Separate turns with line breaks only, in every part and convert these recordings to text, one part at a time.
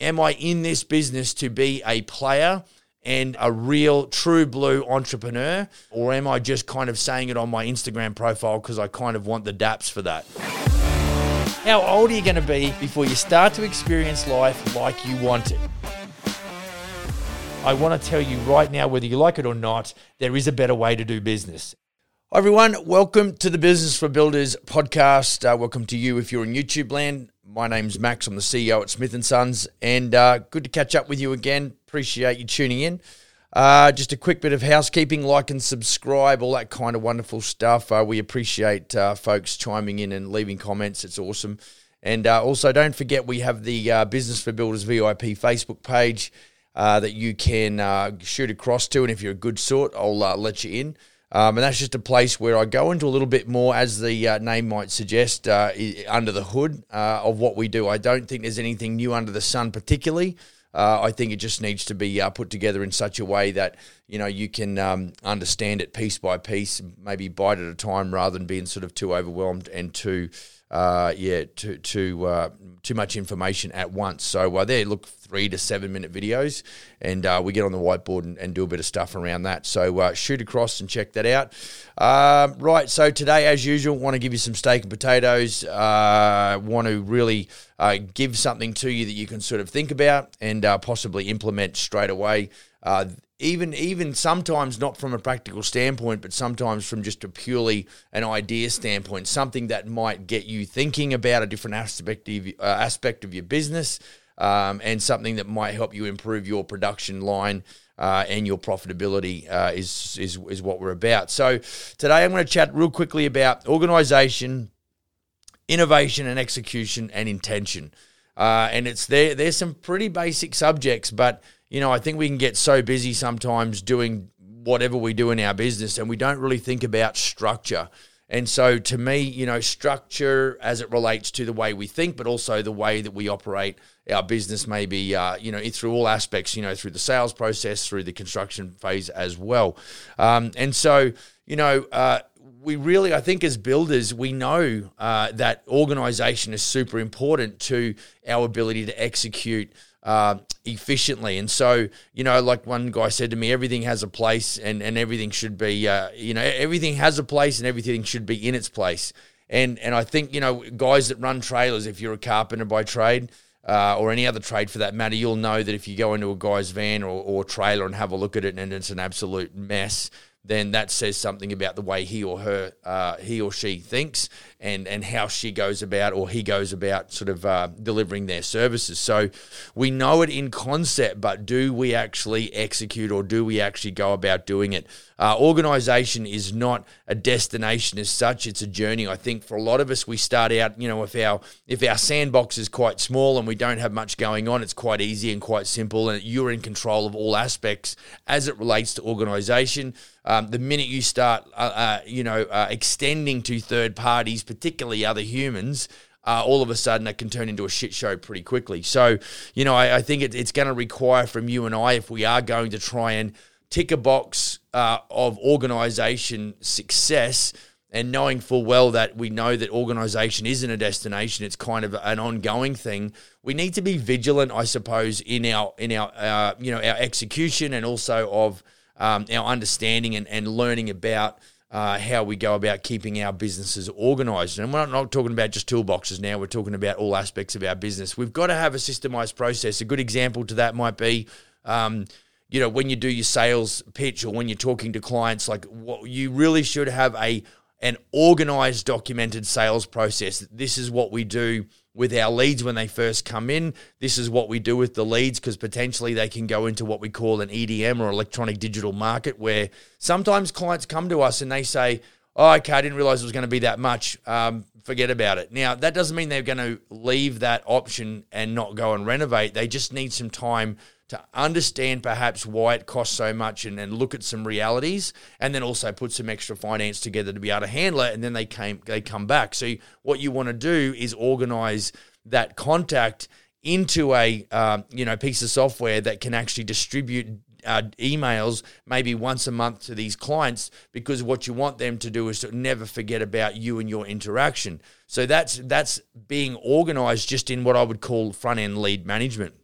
am I in this business to be a player and a real true blue entrepreneur? Or am I just kind of saying it on my Instagram profile because I kind of want the daps for that? How old are you going to be before you start to experience life like you want it? I want to tell you right now, whether you like it or not, there is a better way to do business. Hi everyone, welcome to the Business for Builders podcast. Uh, welcome to you if you're in YouTube land. My name's Max. I'm the CEO at Smith and Sons, and uh, good to catch up with you again. Appreciate you tuning in. Uh, just a quick bit of housekeeping, like and subscribe, all that kind of wonderful stuff. Uh, we appreciate uh, folks chiming in and leaving comments. It's awesome. And uh, also, don't forget we have the uh, Business for Builders VIP Facebook page that you can shoot across to. And if you're a good sort, I'll let you in. Um, and that's just a place where I go into a little bit more, as the name might suggest, under the hood of what we do. I don't think there's anything new under the sun, particularly. Uh, I think it just needs to be uh, put together in such a way that you know you can um, understand it piece by piece, maybe bite at a time, rather than being sort of too overwhelmed and too uh, yeah, too too uh, too much information at once. So uh, there, look, three to seven minute videos, and uh, we get on the whiteboard and, and, do a bit of stuff around that. So uh, shoot across and check that out. Um, right, so today, as usual, want to give you some steak and potatoes. Uh, want to really give something to you that you can sort of think about and possibly implement straight away. Uh, even even sometimes not from a practical standpoint, but sometimes from just a purely an idea standpoint, something that might get you thinking about a different aspect of, uh, aspect of your business, um, and something that might help you improve your production line. Uh, and your profitability uh, is, is is what we're about. So today I'm going to chat real quickly about organization, innovation, and execution, and intention. Uh, and it's there. There's some pretty basic subjects, but you know, I think we can get so busy sometimes doing whatever we do in our business and we don't really think about structure. And so to me, you know, structure as it relates to the way we think, but also the way that we operate our business, maybe, uh, you know, through all aspects, you know, through the sales process, through the construction phase as well. Um, and so, you know, uh, we really, I think, as builders, we know uh, that organization is super important to our ability to execute uh, efficiently. And so, you know, like one guy said to me, everything has a place and, and everything should be, uh, you know, everything has a place and everything should be in its place. And, and I think, you know, guys that run trailers, if you're a carpenter by trade, uh, or any other trade for that matter, you'll know that if you go into a guy's van or, or trailer and have a look at it and it's an absolute mess, then that says something about the way he or her, uh, he or she thinks, and and how she goes about or he goes about sort of uh, delivering their services. So we know it in concept, but do we actually execute or do we actually go about doing it? Uh, organization is not a destination as such; it's a journey. I think for a lot of us, we start out, you know, if our if our sandbox is quite small and we don't have much going on, it's quite easy and quite simple, and you're in control of all aspects as it relates to organization. Um, the minute you start, uh, uh, you know, uh, extending to third parties, particularly other humans, uh, all of a sudden it can turn into a shit show pretty quickly. So, you know, I, I think it, it's going to require from you and I, if we are going to try and tick a box uh, of organization success, and knowing full well that we know that organization isn't a destination it's kind of an ongoing thing we need to be vigilant i suppose in our in our uh, you know our execution and also of um, our understanding and, and learning about uh, how we go about keeping our businesses organized. And we're not, talking about just toolboxes now, we're talking about all aspects of our business. We've got to have a systemized process. A good example to that might be. Um, you know, when you do your sales pitch or when you're talking to clients, like what you really should have a an organized, documented sales process. This is what we do with our leads when they first come in. This is what we do with the leads because potentially they can go into what we call an EDM or electronic digital market, where sometimes clients come to us and they say, Oh, okay, I didn't realize it was going to be that much. Um, forget about it. Now, that doesn't mean they're going to leave that option and not go and renovate. They just need some time to understand perhaps why it costs so much and, and look at some realities and then also put some extra finance together to be able to handle it and then they came they come back so what you want to do is organize that contact into a uh, you know piece of software that can actually distribute uh, emails maybe once a month to these clients because what you want them to do is to never forget about you and your interaction. So that's that's being organized just in what I would call front end lead management.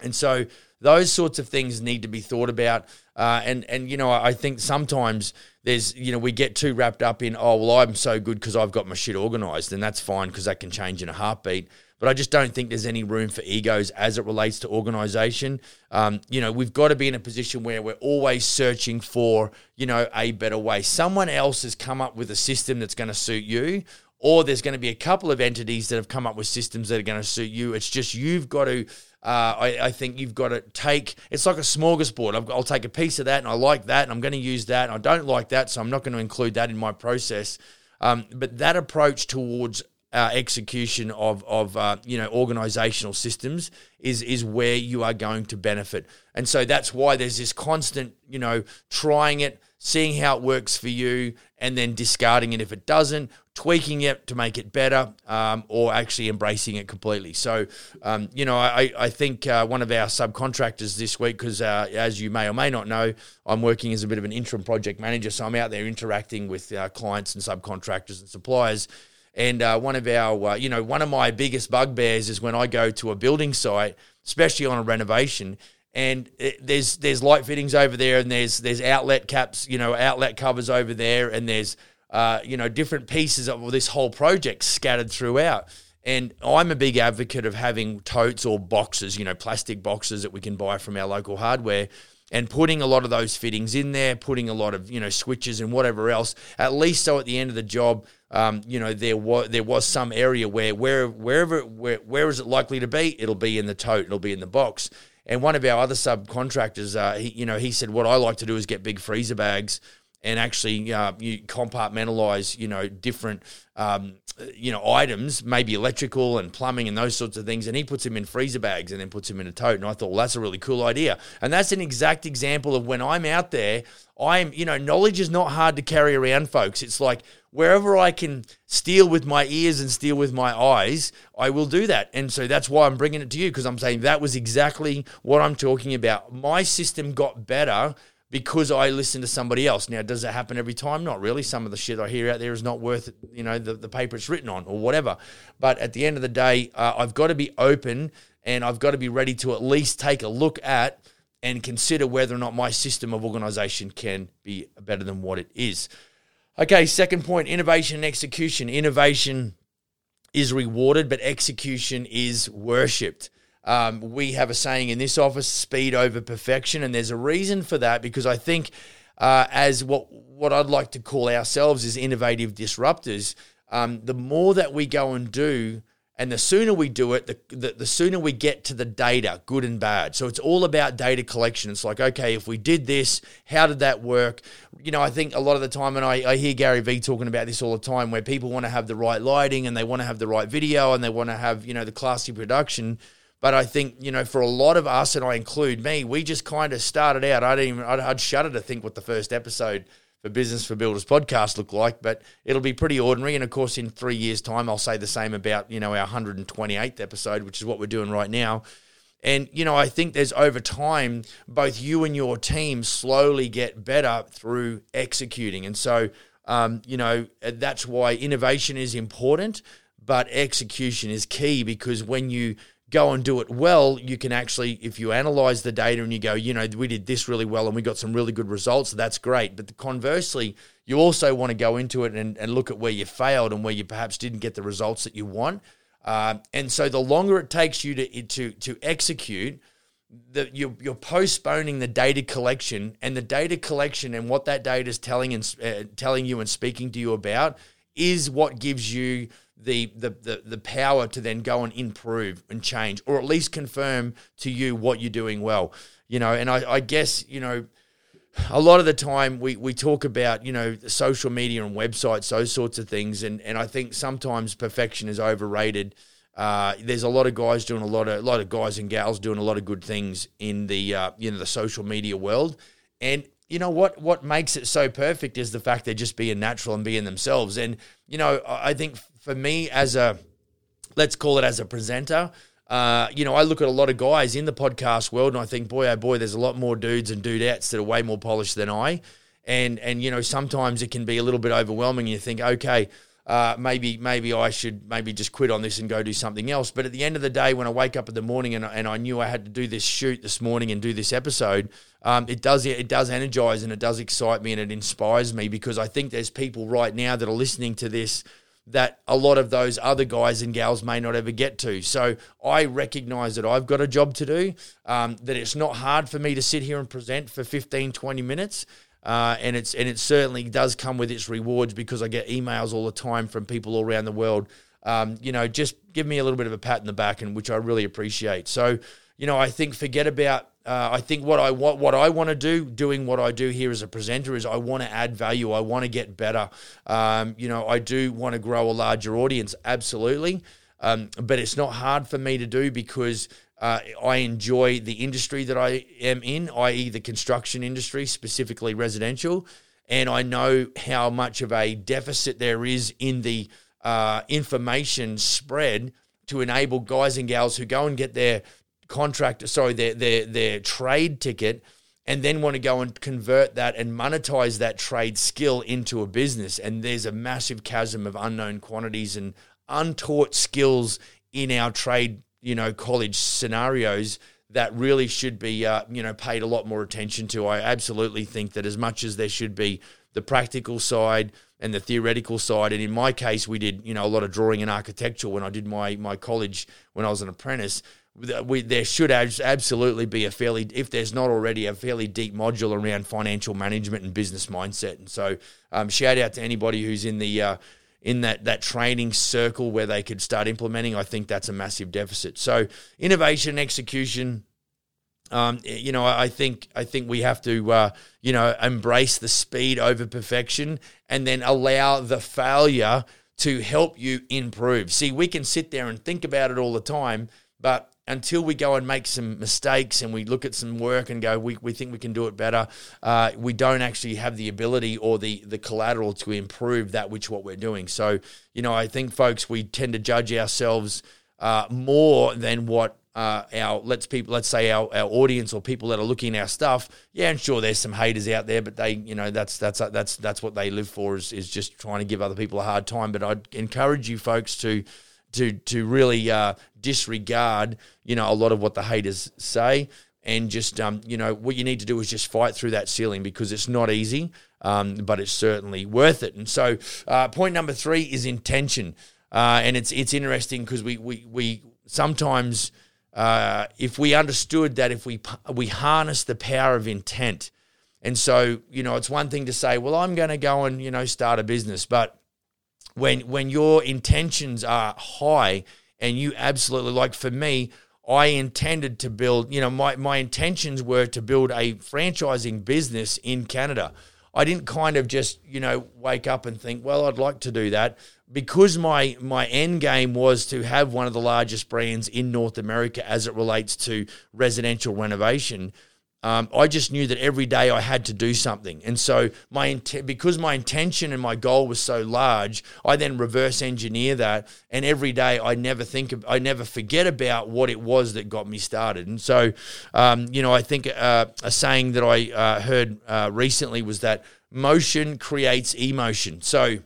And so those sorts of things need to be thought about. Uh, and and you know, I think sometimes there's you know we get too wrapped up in oh well I'm so good because I've got my shit organized, and that's fine because that can change in a heartbeat. But I just don't think there's any room for egos as it relates to organization. Um, you know, we've got to be in a position where we're always searching for, you know, a better way. Someone else has come up with a system that's going to suit you, or there's going to be a couple of entities that have come up with systems that are going to suit you. It's just you've got to. Uh, I, I, think you've got to take. It's like a smorgasbord. i will take a piece of that, and I like that, and I'm going to use that. And I don't like that, so I'm not going to include that in my process. Um, but that approach towards uh, execution of of uh, you know organizational systems is is where you are going to benefit, and so that's why there's this constant you know trying it, seeing how it works for you, and then discarding it if it doesn't, tweaking it to make it better, um, or actually embracing it completely. So um, you know I I think uh, one of our subcontractors this week because uh, as you may or may not know, I'm working as a bit of an interim project manager, so I'm out there interacting with uh, clients and subcontractors and suppliers and uh, one of our, uh, you know, one of my biggest bugbears is when I go to a building site, especially on a renovation, and it, there's there's light fittings over there, and there's there's outlet caps, you know, outlet covers over there, and there's uh, you know different pieces of this whole project scattered throughout. And I'm a big advocate of having totes or boxes, you know, plastic boxes that we can buy from our local hardware and putting a lot of those fittings in there, putting a lot of you know switches and whatever else, at least so at the end of the job, um, you know there was there was some area where where wherever where where is it likely to be, it'll be in the tote, it'll be in the box. And one of our other subcontractors, uh, he, you know, he said what I like to do is get big freezer bags and actually uh, you compartmentalize, you know, different, um, you know, items, maybe electrical and plumbing and those sorts of things. And he puts them in freezer bags and then puts them in a tote. And I thought, well, that's a really cool idea. And that's an exact example of when I'm out there, I'm, you know, knowledge is not hard to carry around, folks. It's like wherever I can steal with my ears and steal with my eyes, I will do that. And so that's why I'm bringing it to you because I'm saying that was exactly what I'm talking about. My system got better because I listen to somebody else. Now, does it happen every time? Not really. Some of the shit I hear out there is not worth, you know, the, the paper it's written on or whatever. But at the end of the day, uh, I've got to be open and I've got to be ready to at least take a look at and consider whether or not my system of organization can be better than what it is. Okay, second point innovation and execution. Innovation is rewarded, but execution is worshipped. Um, we have a saying in this office speed over perfection. And there's a reason for that because I think, uh, as what, what I'd like to call ourselves is innovative disruptors, um, the more that we go and do, and the sooner we do it, the, the, the, sooner we get to the data, good and bad. So it's all about data collection. It's like, okay, if we did this, how did that work? You know, I think a lot of the time, and I, I hear Gary Vee talking about this all the time, where people want to have the right lighting and they want to have the right video and they want to have, you know, the classy production. But I think, you know, for a lot of us, and I include me, we just kind of started out. I didn't even, I'd, I'd shudder to think what the first episode for Business for Builders podcast looked like, but it'll be pretty ordinary. And of course, in three years' time, I'll say the same about, you know, our 128th episode, which is what we're doing right now. And, you know, I think there's over time, both you and your team slowly get better through executing. And so, um, you know, that's why innovation is important, but execution is key because when you go and do it well, you can actually, if you analyze the data and you go, you know, we did this really well and we got some really good results, that's great. But conversely, you also want to go into it and, and look at where you failed and where you perhaps didn't get the results that you want. Uh, and so the longer it takes you to to to execute, the, you're, you're postponing the data collection and the data collection and what that data is telling and uh, telling you and speaking to you about is what gives you the, the, the, the power to then go and improve and change, or at least confirm to you what you're doing well. You know, and I, I guess, you know, a lot of the time we, we talk about, you know, social media and websites, those sorts of things. And, and I think sometimes perfection is overrated. Uh, there's a lot of guys doing a lot of a lot of guys and gals doing a lot of good things in the uh, you know the social media world, and you know what what makes it so perfect is the fact they're just being natural and being themselves. And you know I think for me as a let's call it as a presenter. Uh, you know, I look at a lot of guys in the podcast world, and I think, boy, oh boy, there's a lot more dudes and dudettes that are way more polished than I. And and you know, sometimes it can be a little bit overwhelming. You think, okay, uh, maybe maybe I should maybe just quit on this and go do something else. But at the end of the day, when I wake up in the morning and, and I knew I had to do this shoot this morning and do this episode, um, it does it does energize and it does excite me and it inspires me because I think there's people right now that are listening to this that a lot of those other guys and gals may not ever get to. So I recognize that I've got a job to do, um, that it's not hard for me to sit here and present for 15, 20 minutes. Uh, and it's and it certainly does come with its rewards because I get emails all the time from people all around the world. Um, you know, just give me a little bit of a pat in the back, and which I really appreciate. So, you know, I think forget about. Uh, I think what I want, what I want to do, doing what I do here as a presenter, is I want to add value. I want to get better. Um, you know, I do want to grow a larger audience, absolutely. Um, but it's not hard for me to do because uh, I enjoy the industry that I am in, i.e., the construction industry, specifically residential. And I know how much of a deficit there is in the uh, information spread to enable guys and gals who go and get their contract, sorry, their, their, their trade ticket and then want to go and convert that and monetize that trade skill into a business. And there's a massive chasm of unknown quantities and untaught skills in our trade you know, college scenarios that really should be, uh, you know, paid a lot more attention to. I absolutely think that as much as there should be the practical side and the theoretical side, and in my case, we did, you know, a lot of drawing and architecture when I did my my college when I was an apprentice. We, there should absolutely be a fairly, if there's not already, a fairly deep module around financial management and business mindset. And so, um, shout out to anybody who's in the uh, in that that training circle where they could start implementing, I think that's a massive deficit. So innovation, execution. Um, you know, I think I think we have to, uh, you know, embrace the speed over perfection, and then allow the failure to help you improve. See, we can sit there and think about it all the time, but until we go and make some mistakes and we look at some work and go, we, we think we can do it better, uh, we don't actually have the ability or the, the collateral to improve that which what we're doing. So, you know, I think, folks, we tend to judge ourselves uh, more than what uh, our let's people let's say our, our audience or people that are looking at our stuff. Yeah, and sure, there's some haters out there, but they you know that's that's that's that's what they live for is is just trying to give other people a hard time. But I'd encourage you folks to to to really uh, disregard you know a lot of what the haters say and just um, you know what you need to do is just fight through that ceiling because it's not easy um, but it's certainly worth it. And so uh, point number three is intention. Uh, and it's it's interesting because we we we sometimes uh, if we understood that if we we harness the power of intent. And so you know it's one thing to say well i'm going to go and you know start a business but when when your intentions are high and you absolutely like for me I intended to build, you know, my, my intentions were to build a franchising business in Canada. I didn't kind of just, you know, wake up and think, well, I'd like to do that. Because my my end game was to have one of the largest brands in North America as it relates to residential renovation, um, I just knew that every day I had to do something, and so my int- because my intention and my goal was so large, I then reverse engineer that, and every day I never think of, I never forget about what it was that got me started. And so, um, you know, I think uh, a saying that I uh, heard uh, recently was that motion creates emotion. So,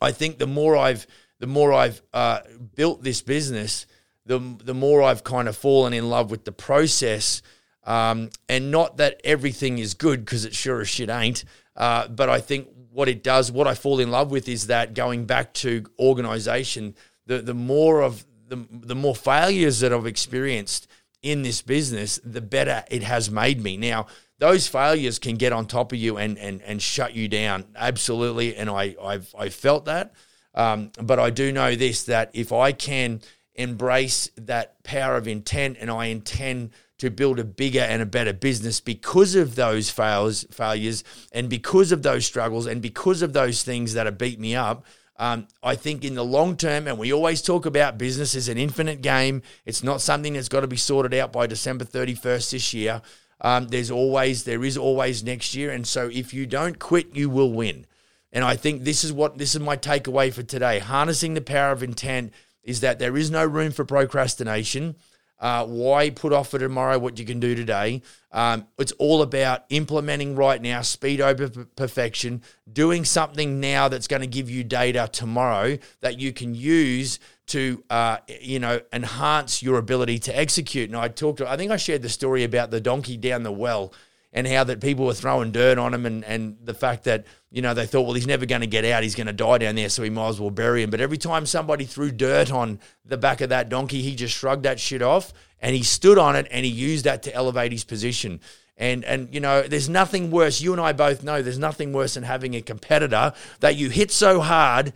I think the more I've the more I've uh, built this business, the the more I've kind of fallen in love with the process um, and not that everything is good because it sure as shit ain't. Uh, but I think what it does, what I fall in love with, is that going back to organisation, the the more of the the more failures that I've experienced in this business, the better it has made me. Now, those failures can get on top of you and and and shut you down absolutely, and I I've I felt that. Um, but I do know this that if I can embrace that power of intent and I intend to build a bigger and a better business because of those fails, failures and because of those struggles and because of those things that have beat me up. Um, I think in the long term, and we always talk about business as an infinite game. It's not something that's got to be sorted out by December 31st this year. Um, there's always, there is always next year. And so if you don't quit, you will win. And I think this is what, this is my takeaway for today. Harnessing the power of intent is that there is no room for procrastination. Uh, why put off for tomorrow what you can do today. Um, it's all about implementing right now, speed over perfection, doing something now that's going to give you data tomorrow that you can use to, uh, you know, enhance your ability to execute. And I talked, I think I shared the story about the donkey down the well and how that people were throwing dirt on him and, and the fact that, you know, they thought, well, he's never going to get out. He's going to die down there, so we might as well bury him. But every time somebody threw dirt on the back of that donkey, he just shrugged that shit off and he stood on it and he used that to elevate his position. And and you know, there's nothing worse. You and I both know there's nothing worse than having a competitor that you hit so hard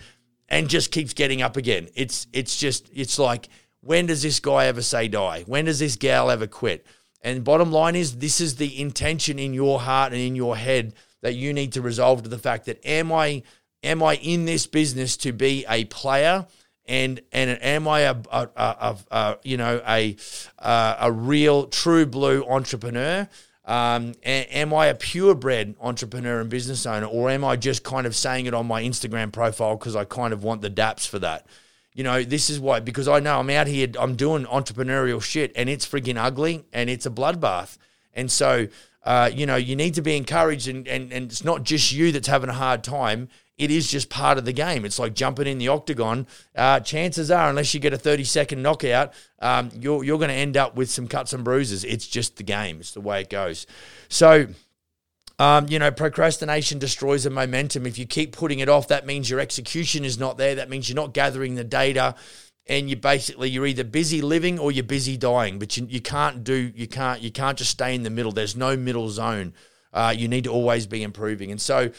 and just keeps getting up again. It's it's just it's like when does this guy ever say die? When does this gal ever quit? And bottom line is this is the intention in your heart and in your head that you need to resolve to the fact that am I am I in this business to be a player and and am I a, you know a a real true blue entrepreneur? Um, am I a purebred entrepreneur and business owner, or am I just kind of saying it on my Instagram profile because I kind of want the DAPs for that? You know, this is why because I know I'm out here, I'm doing entrepreneurial shit, and it's freaking ugly, and it's a bloodbath, and so. Uh, you know, you need to be encouraged, and, and, and it's not just you that's having a hard time it is just part of the game. It's like jumping in the octagon. Uh, chances are, unless you get a 30 second knockout, um, you're, you're going to end up with some cuts and bruises. It's just the game, it's the way it goes. So, um, you know, procrastination destroys the momentum. If you keep putting it off, that means your execution is not there. That means you're not gathering the data, and you basically you're either busy living or you're busy dying. But you, you can't do you can't you can't just stay in the middle. There's no middle zone. Uh, you need to always be improving. And so,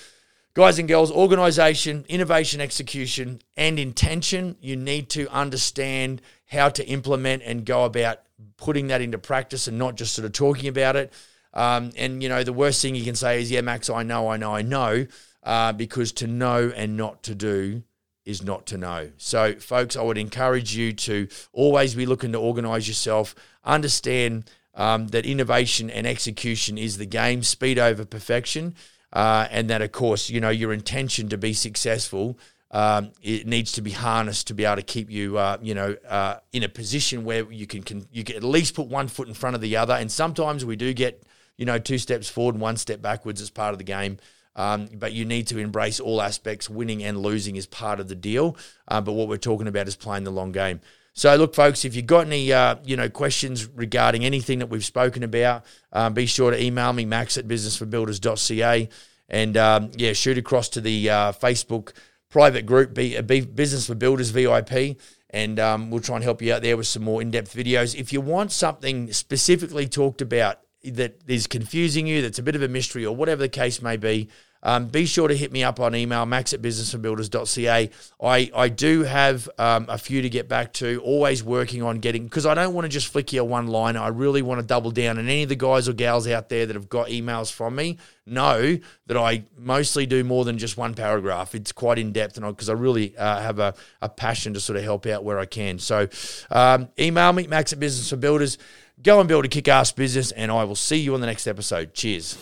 Guys and girls, organization, innovation, execution, and intention. You need to understand how to implement and go about putting that into practice and not just sort of talking about it. Um, and, you know, the worst thing you can say is, yeah, Max, I know, I know, I know, uh, because to know and not to do is not to know. So, folks, I would encourage you to always be looking to organize yourself, understand um, that innovation and execution is the game, speed over perfection. Uh, and that, of course, you know, your intention to be successful, um, it needs to be harnessed to be able to keep you, uh, you know, uh, in a position where you can, can you can at least put one foot in front of the other. And sometimes we do get, you know, two steps forward and one step backwards as part of the game. Um, but you need to embrace all aspects. Winning and losing is part of the deal. Uh, but what we're talking about is playing the long game. So, look, folks, if you've got any, uh, you know, questions regarding anything that we've spoken about, um, be sure to email me, max at businessforbuilders.ca. And, um, yeah, shoot across to the uh, Facebook private group, be, be Business for Builders VIP. And um, we'll try and help you out there with some more in depth videos. If you want something specifically talked about that is confusing you, that's a bit of a mystery, or whatever the case may be, um, be sure to hit me up on email, max at businessforbuilders.ca. I, I do have um, a few to get back to, always working on getting, because I don't want to just flick you a one line. I really want to double down. And any of the guys or gals out there that have got emails from me know that I mostly do more than just one paragraph. It's quite in depth, and because I, I, really uh, have a, a passion to sort of help out where I can. So um, email me, max at business for builders. Go and build a kick ass business, and I will see you on the next episode. Cheers.